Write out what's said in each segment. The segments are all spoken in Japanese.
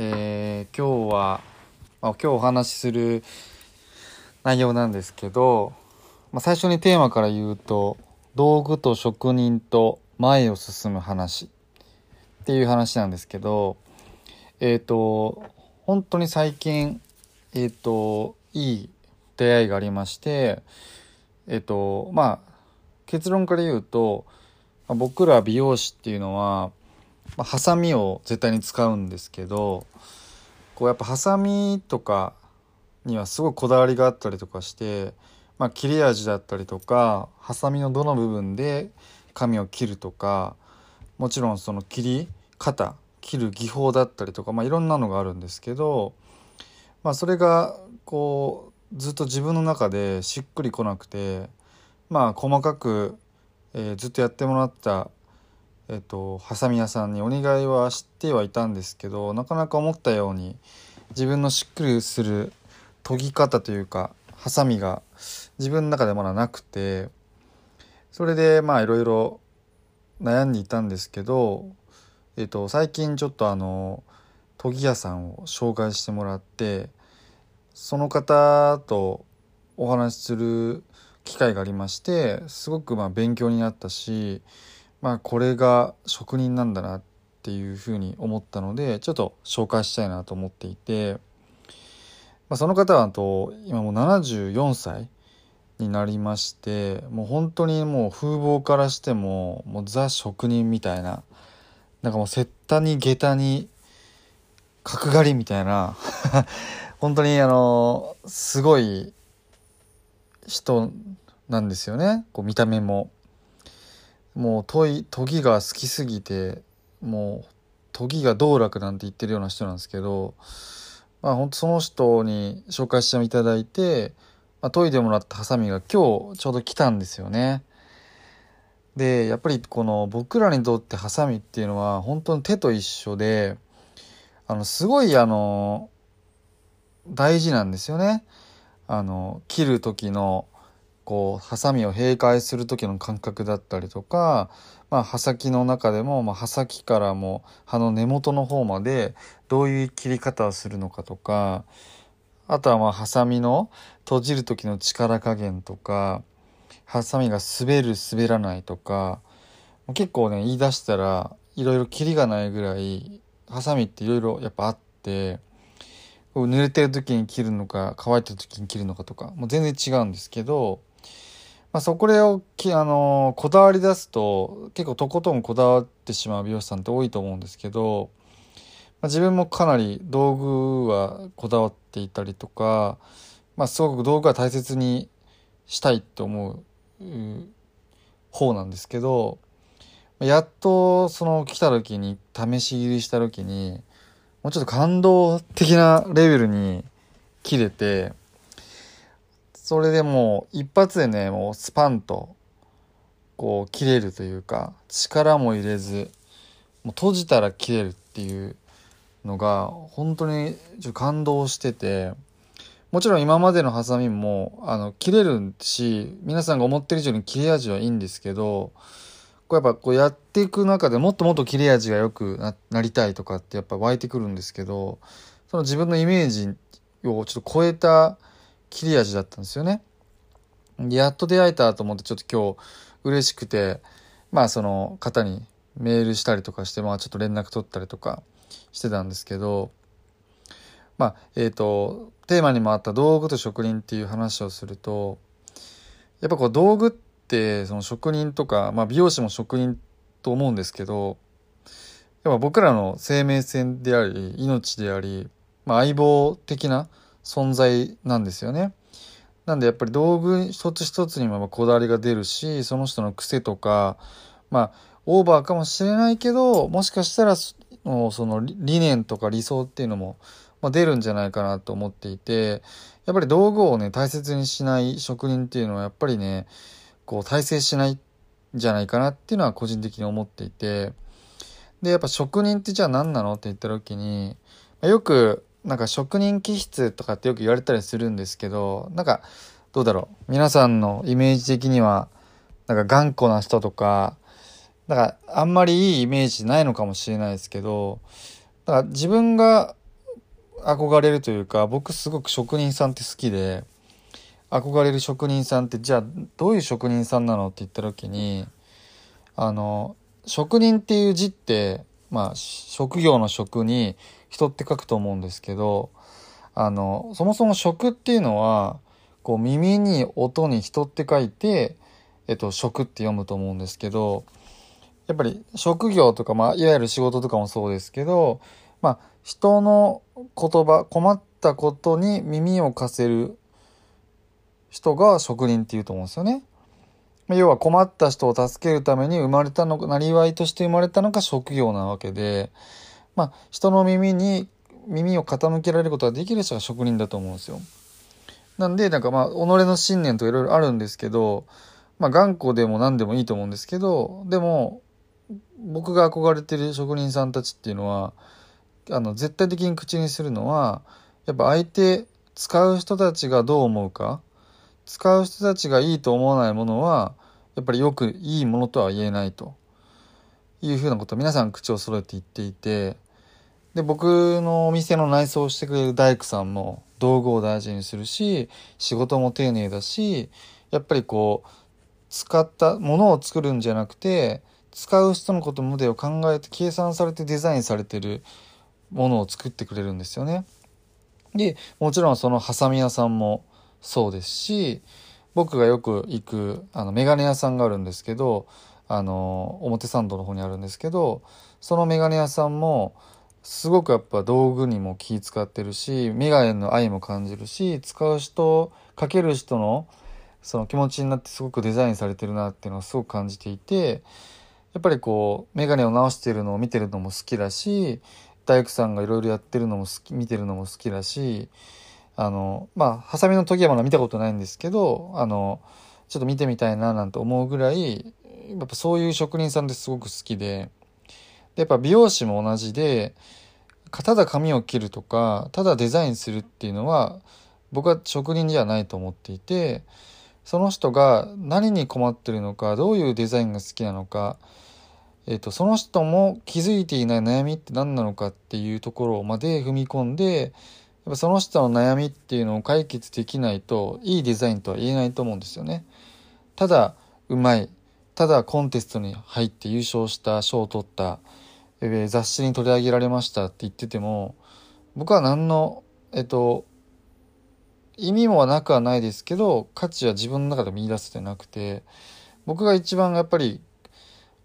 えー今日は、あ、今日お話しする内容なんですけど、まあ、最初にテーマから言うと道具と職人と前を進む話っていう話なんですけどえっ、と本当に最近えっ、といい出会いがありましてえっ、とまあ結論から言うとま僕ら美容師っていうのは、まあ、ハサミを絶対に使うんですけどこうやっぱハサミとかにはすごいこだわりがあったりとかして、まあ、切れ味だったりとかハサミのどの部分で髪を切るとかもちろんその切り方切る技法だったりとか、まあ、いろんなのがあるんですけど、まあ、それがこうずっと自分の中でしっくりこなくてまあ細かく、えーずっとやってもらったえっとハサミ屋さんにお願いはしてはいたんですけどなかなか思ったように自分のしっくりする研ぎ方というかハサミが自分の中でまだなくてそれでまあいろいろ悩んでいたんですけど、えっと、最近ちょっとあの研ぎ屋さんを紹介してもらってその方とお話しする機会がありましてすごくまあ勉強になったしまあこれが職人なんだなっていうふうに思ったのでちょっと紹介したいなと思っていて、まあ、その方はと今もう74歳になりましてもう本当にもう風貌からしてももうザ職人みたいななんかもう雪駄に下駄に角刈りみたいな 本当にあのすごい人なんですよねこう見た目も。もう研い研ぎが好きすぎてもう研ぎが道楽なんて言ってるような人なんですけどまあ本当その人に紹介していただいて、まあ、研いでもらったハサミが今日ちょうど来たんですよね。でやっぱりこの僕らにとってハサミっていうのは本当に手と一緒であのすごいあの大事なんですよね。あの切る時のこうハサミを閉会する時の感覚だったりとか、まあ、刃先の中でも、まあ、刃先からも刃の根元の方までどういう切り方をするのかとかあとはまあハサミの閉じる時の力加減とかハサミが滑る滑らないとか結構ね言い出したらいろいろキリがないぐらいハサミっていろいろやっぱあってこう濡れてる時に切るのか乾いてる時に切るのかとかもう全然違うんですけど、まあ、そこでをき、あのこだわり出すと結構とことんこだわってしまう美容師さんって多いと思うんですけど、まあ、自分もかなり道具はこだわっていたりとか、まあ、すごく道具は大切にしたいって思うう方なんですけどやっとその来た時に試し切りした時にもうちょっと感動的なレベルに切れてそれでもう一発でねもうスパンとこう切れるというか力も入れずもう閉じたら切れるっていうのが本当にちょ感動しててもちろん今までのハサミもあの切れるし皆さんが思ってる以上に切れ味はいいんですけどこうやっぱこうやっていく中でもっともっと切れ味が良くななりたいとかってやっぱ湧いてくるんですけどその自分のイメージをちょっと超えた切れ味だったんですよね。やっと出会えたと思ってちょっと今日嬉しくてまあその方にメールしたりとかしてまあちょっと連絡取ったりとかしてたんですけどまあえっ、とテーマにもあった道具と職人っていう話をするとやっぱこう道具ってその職人とか、まあ、美容師も職人と思うんですけどやっぱ僕らの生命線であり命であり、まあ、相棒的な存在なんですよね。なんでやっぱり道具一つ一つにもこだわりが出るしその人の癖とかまあオーバーかもしれないけどもしかしたらそのその理念とか理想っていうのも、まあ、出るんじゃないかなと思っていてやっぱり道具をね大切にしない職人っていうのはやっぱりねこう大成しないんじゃないかなっていうのは個人的に思っていてでやっぱ職人ってじゃあ何なのって言った時によくなんか職人気質とかってよく言われたりするんですけどなんかどうだろう。皆さんのイメージ的にはなんか頑固な人とかなんかあんまりいいイメージないのかもしれないですけどだから自分が憧れるというか僕すごく職人さんって好きで憧れる職人さんってじゃあどういう職人さんなのって言った時にあの職人っていう字ってまあ職業の職に人って書くと思うんですけどあのそもそも職っていうのはこう耳に音に人って書いて、えっと、職って読むと思うんですけどやっぱり職業とか、まあ、いわゆる仕事とかもそうですけど、まあ、人の言葉困ったことに耳を貸せる人が職人っていうと思うんですよね。要は困った人を助けるために生まれたのか、なりわいとして生まれたのが職業なわけで、まあ、人の耳に、耳を傾けられることができる人が職人だと思うんですよ。なんで、なんかまあ、己の信念といろいろあるんですけど、まあ、頑固でも何でもいいと思うんですけど、でも、僕が憧れてる職人さんたちっていうのは、あの、絶対的に口にするのは、やっぱ相手、使う人たちがどう思うか、使う人たちがいいと思わないものはやっぱりよくいいものとは言えないというふうなことを皆さん口を揃えて言っていてで僕のお店の内装をしてくれる大工さんも道具を大事にするし仕事も丁寧だしやっぱりこう使ったものを作るんじゃなくて使う人のことまでを考えて計算されてデザインされてるものを作ってくれるんですよね。でもちろんそのハサミ屋さんもそうですし僕がよく行くあのメガネ屋さんがあるんですけどあの表参道の方にあるんですけどそのメガネ屋さんもすごくやっぱ道具にも気使ってるしメガネの愛も感じるし使う人かける人のその気持ちになってすごくデザインされてるなっていうのはすごく感じていてやっぱりこうメガネを直してるのを見てるのも好きだし大工さんがいろいろやってるのも好き見てるのも好きだしあの、まあ、ハサミの研ぎ山は見たことないんですけど、あの、ちょっと見てみたいななんて思うぐらい、やっぱそういう職人さんってすごく好きで、で、やっぱ美容師も同じで、ただ髪を切るとか、ただデザインするっていうのは、僕は職人じゃないと思っていて、その人が何に困ってるのか、どういうデザインが好きなのか、えっと、その人も気づいていない悩みって何なのかっていうところまで踏み込んで、ぱその人の悩みっていうのを解決できないといいデザインとは言えないと思うんですよね。ただうまい。ただコンテストに入って優勝した賞を取った、雑誌に取り上げられましたって言ってても僕は何のえっと意味もなくはないですけど価値は自分の中で見出せてなくて僕が一番やっぱり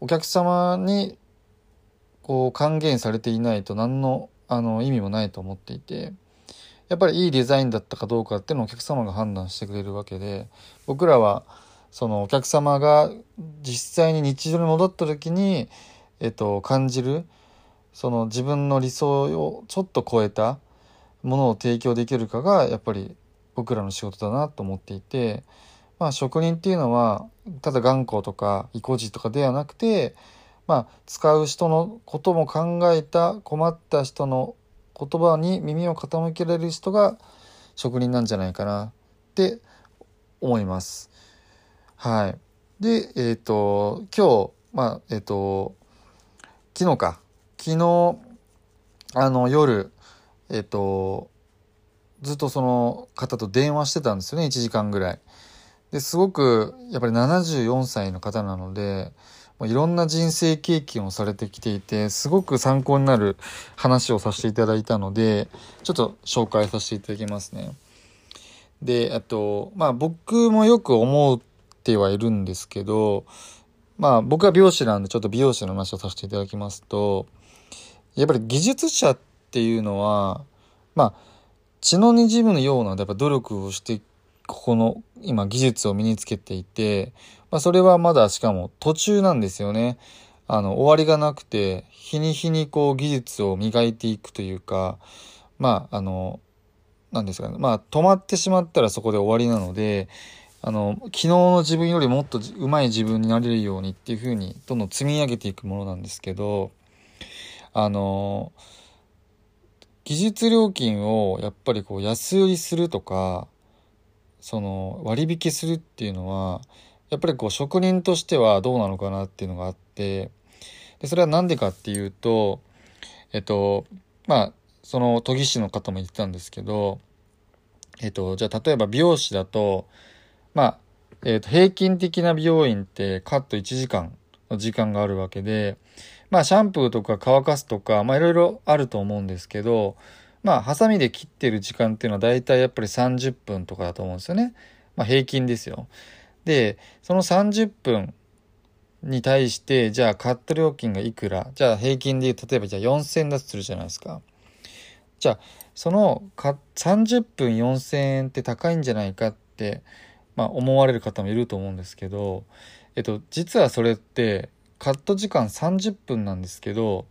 お客様にこう還元されていないと何のあの意味もないと思っていて。やっぱりいいデザインだったかどうかっていうのをお客様が判断してくれるわけで僕らはそのお客様が実際に日常に戻った時に、えっと、感じるその自分の理想をちょっと超えたものを提供できるかがやっぱり僕らの仕事だなと思っていて、まあ、職人っていうのはただ頑固とか意固地とかではなくて、まあ、使う人のことも考えた困った人の言葉に耳を傾けられる人が職人なんじゃないかなって思います。はい。で、えっ、ー、と、今日、まあ、えっ、ー、と、昨日か。昨日、あの、夜、えっ、ー、と、ずっとその方と電話してたんですよね、1時間ぐらい。ですごく、やっぱり74歳の方なので、いろんな人生経験をされてきていて、すごく参考になる話をさせていただいたので、ちょっと紹介させていただきますね。で、あと、まあ僕もよく思ってはいるんですけど、まあ僕は美容師なんでちょっと美容師の話をさせていただきますと、やっぱり技術者っていうのは、まあ血の滲むようなやっぱ努力をしてここの今技術を身につけていて、まあ、それはまだしかも途中なんですよね。あの、終わりがなくて、日に日にこう技術を磨いていくというか、まあ、あの、なんですかね。まあ、止まってしまったらそこで終わりなので、あの、昨日の自分よりもっと上手い自分になれるようにっていうふうに、どんどん積み上げていくものなんですけど、あの、技術料金をやっぱりこう安売りするとか、その割引するっていうのは、やっぱりこう職人としてはどうなのかなっていうのがあって、でそれは何でかっていうと、えっと、まあ、その研ぎ師の方も言ってたんですけど、えっと、じゃあ例えば美容師だと、まあ、えっと、平均的な美容院ってカット1時間の時間があるわけで、まあ、シャンプーとか乾かすとか、まあ、いろいろあると思うんですけど、まあ、ハサミで切ってる時間っていうのは大体やっぱり30分とかだと思うんですよね。まあ、平均ですよ。で、その30分に対して、じゃあカット料金がいくら？じゃあ平均で例えばじゃあ4000だとするじゃないですか。じゃあ、そのか30分4000円って高いんじゃないかって、まあ、思われる方もいると思うんですけど、えっと、実はそれってカット時間30分なんですけど、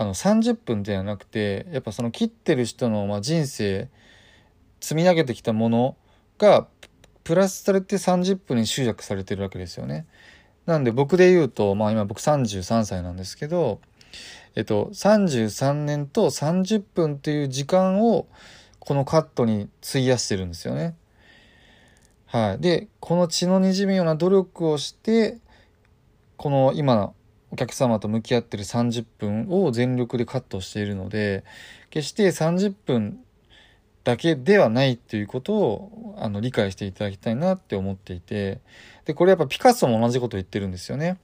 あの30分ではなくて、やっぱその切ってる人のまあ人生、積み上げてきたものがプラスされて30分に集約されてるわけですよね。なんで僕で言うと、まあ今僕33歳なんですけど、えっと、33年と30分という時間をこのカットに費やしてるんですよね。はい。で、この血の滲むような努力をして、この今のお客様と向き合ってる30分を全力でカットしているので、決して30分だけではないっていうことをあの理解していただきたいなって思っていてでこれやっぱピカソも同じこと言ってるんですよね。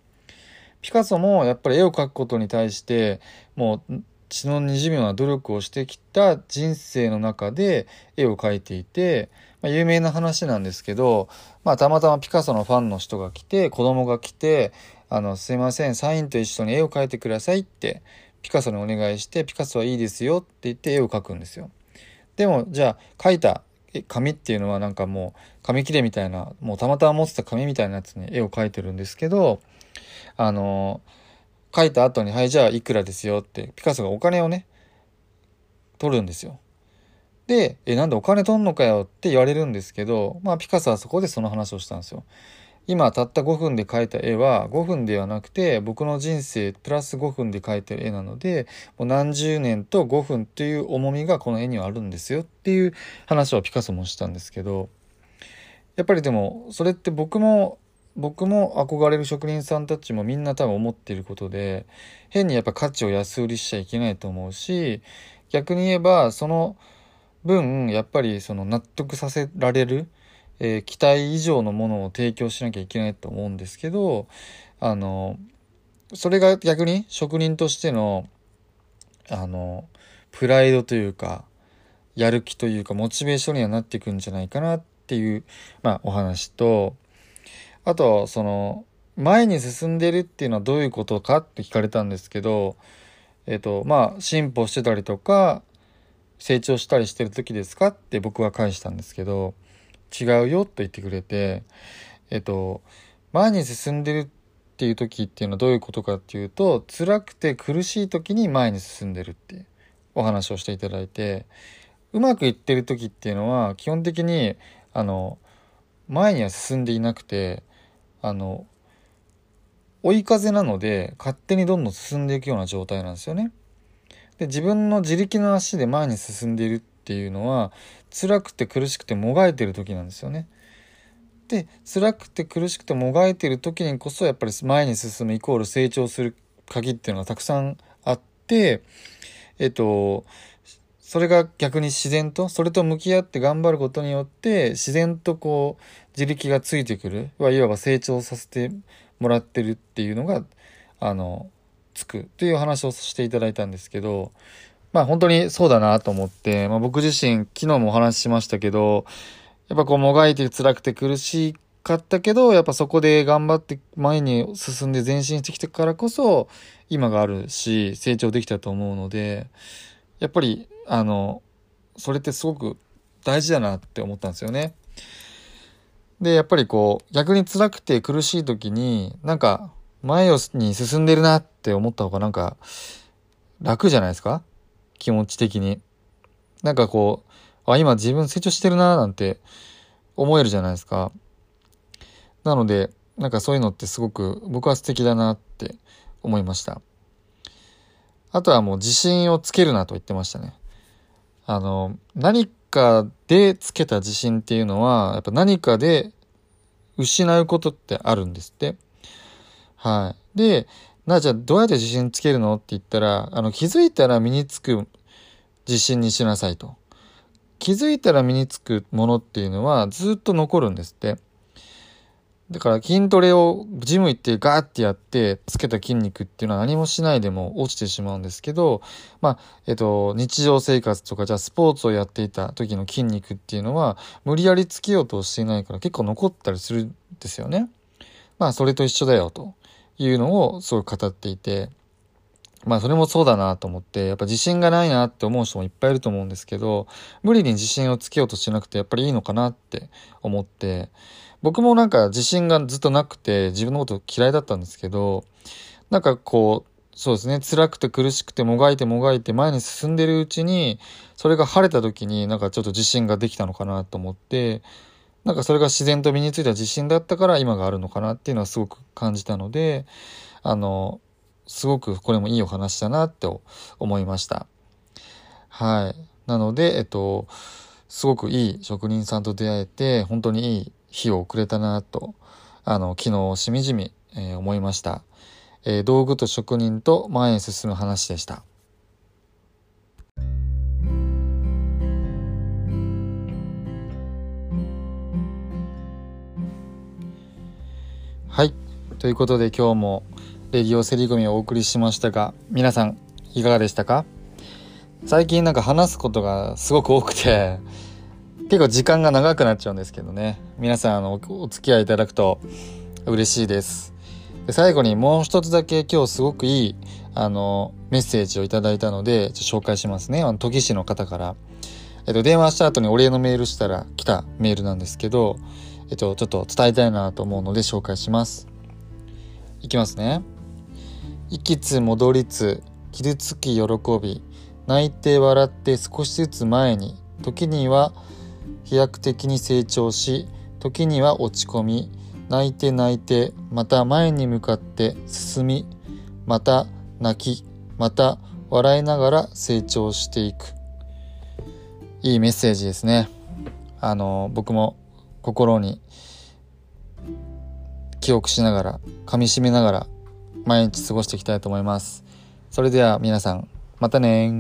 ピカソもやっぱり絵を描くことに対してもう血のにじむような努力をしてきた人生の中で絵を描いていて、まあ、有名な話なんですけど、まあ、たまたまピカソのファンの人が来て子供が来て「あのすいませんサインと一緒に絵を描いてください」ってピカソにお願いして「ピカソはいいですよ」って言って絵を描くんですよ。でも、じゃあ、書いた紙っていうのはなんかもう、紙切れみたいな、もうたまたま持ってた紙みたいなやつに絵を描いてるんですけど、あの、書いた後に、はい、じゃあいくらですよって、ピカソがお金をね、取るんですよ。で、え、なんでお金取んのかよって言われるんですけど、まあ、ピカソはそこでその話をしたんですよ。今たった5分で描いた絵は5分ではなくて僕の人生プラス5分で描いてる絵なのでもう何十年と5分っていう重みがこの絵にはあるんですよっていう話をピカソもしたんですけどやっぱりでもそれって僕も僕も憧れる職人さんたちもみんな多分思っていることで変にやっぱ価値を安売りしちゃいけないと思うし逆に言えばその分やっぱりその納得させられるえー、期待以上のものを提供しなきゃいけないと思うんですけどあのそれが逆に職人としてのあのプライドというかやる気というかモチベーションにはなっていくんじゃないかなっていう、まあ、お話とあとその前に進んでるっていうのはどういうことかって聞かれたんですけどえっ、ー、とまあ進歩してたりとか成長したりしてる時ですかって僕は返したんですけど違うよと言ってくれて、えっと、前に進んでるっていう時っていうのはどういうことかっていうと、辛くて苦しい時に前に進んでるっていうお話をしていただいて、うまくいってる時っていうのは基本的に、あの、前には進んでいなくて、あの、追い風なので勝手にどんどん進んでいくような状態なんですよね。で自分の自力の足で前に進んでいるっていうのは辛くて苦しくてもがいてる時なんですよね。で辛くて苦しくてもがいてる時にこそやっぱり前に進むイコール成長する鍵っていうのがたくさんあってえっとそれが逆に自然とそれと向き合って頑張ることによって自然とこう自力がついてくるいわば成長させてもらってるっていうのがあのつくという話をしていただいたんですけどまあ本当にそうだなと思って、まあ僕自身昨日もお話ししましたけど、やっぱこうもがいて辛くて苦しかったけど、やっぱそこで頑張って前に進んで前進してきたからこそ、今があるし、成長できたと思うので、やっぱり、あの、それってすごく大事だなって思ったんですよね。で、やっぱりこう、逆に辛くて苦しい時に、なんか、前に進んでるなって思った方がなんか楽じゃないですか？気持ち的に。なんかこう、あ、今自分成長してるななんて思えるじゃないですか。なので、なんかそういうのってすごく僕は素敵だなって思いました。あとはもう自信をつけるなと言ってましたね。あの、何かでつけた自信っていうのは、やっぱ何かで失うことってあるんですって。はい。で、なあ、じゃあどうやって自信つけるの？って言ったら、あの、気づいたら身につく自信にしなさいと。気づいたら身につくものっていうのはずっと残るんですって。だから筋トレをジム行ってガーってやってつけた筋肉っていうのは何もしないでも落ちてしまうんですけど、まあ、えっと、日常生活とかじゃあスポーツをやっていた時の筋肉っていうのは無理やりつけようとしていないから結構残ったりするんですよね。まあ、それと一緒だよというのをすごい語っていて、まあそれもそうだなと思って、やっぱ自信がないなって思う人もいっぱいいると思うんですけど、無理に自信をつけようとしなくてやっぱりいいのかなって思って、僕もなんか自信がずっとなくて自分のこと嫌いだったんですけど、なんかこう、そうですね、辛くて苦しくてもがいてもがいて前に進んでるうちに、それが晴れた時になんかちょっと自信ができたのかなと思って、なんかそれが自然と身についた自信だったから今があるのかなっていうのはすごく感じたので、あの、すごくこれもいいお話だなって思いました。はい。なので、えっと、すごくいい職人さんと出会えて、本当にいい日を送れたなと、あの、昨日しみじみ、えー、思いました。えー、道具と職人と前へ進む話でした。はい。ということで今日もレディオセリゴミをお送りしましたが、皆さんいかがでしたか？最近なんか話すことがすごく多くて、結構時間が長くなっちゃうんですけどね。皆さんあのお付き合いいただくと嬉しいです。で最後にもう一つだけ今日すごくいいあのメッセージをいただいたので紹介しますね。あの研ぎ師の方から。えっと、電話した後にお礼のメールしたら来たメールなんですけど、えっと、ちょっと伝えたいなと思うので紹介します。いきますね。行きつ戻りつ、傷つき喜び、泣いて笑って少しずつ前に、時には飛躍的に成長し、時には落ち込み、泣いて泣いて、また前に向かって進み、また泣き、また笑いながら成長していく。いいメッセージですね。あの、僕も心に記憶しながら、噛みしめながら毎日過ごしていきたいと思います。それでは皆さん、またね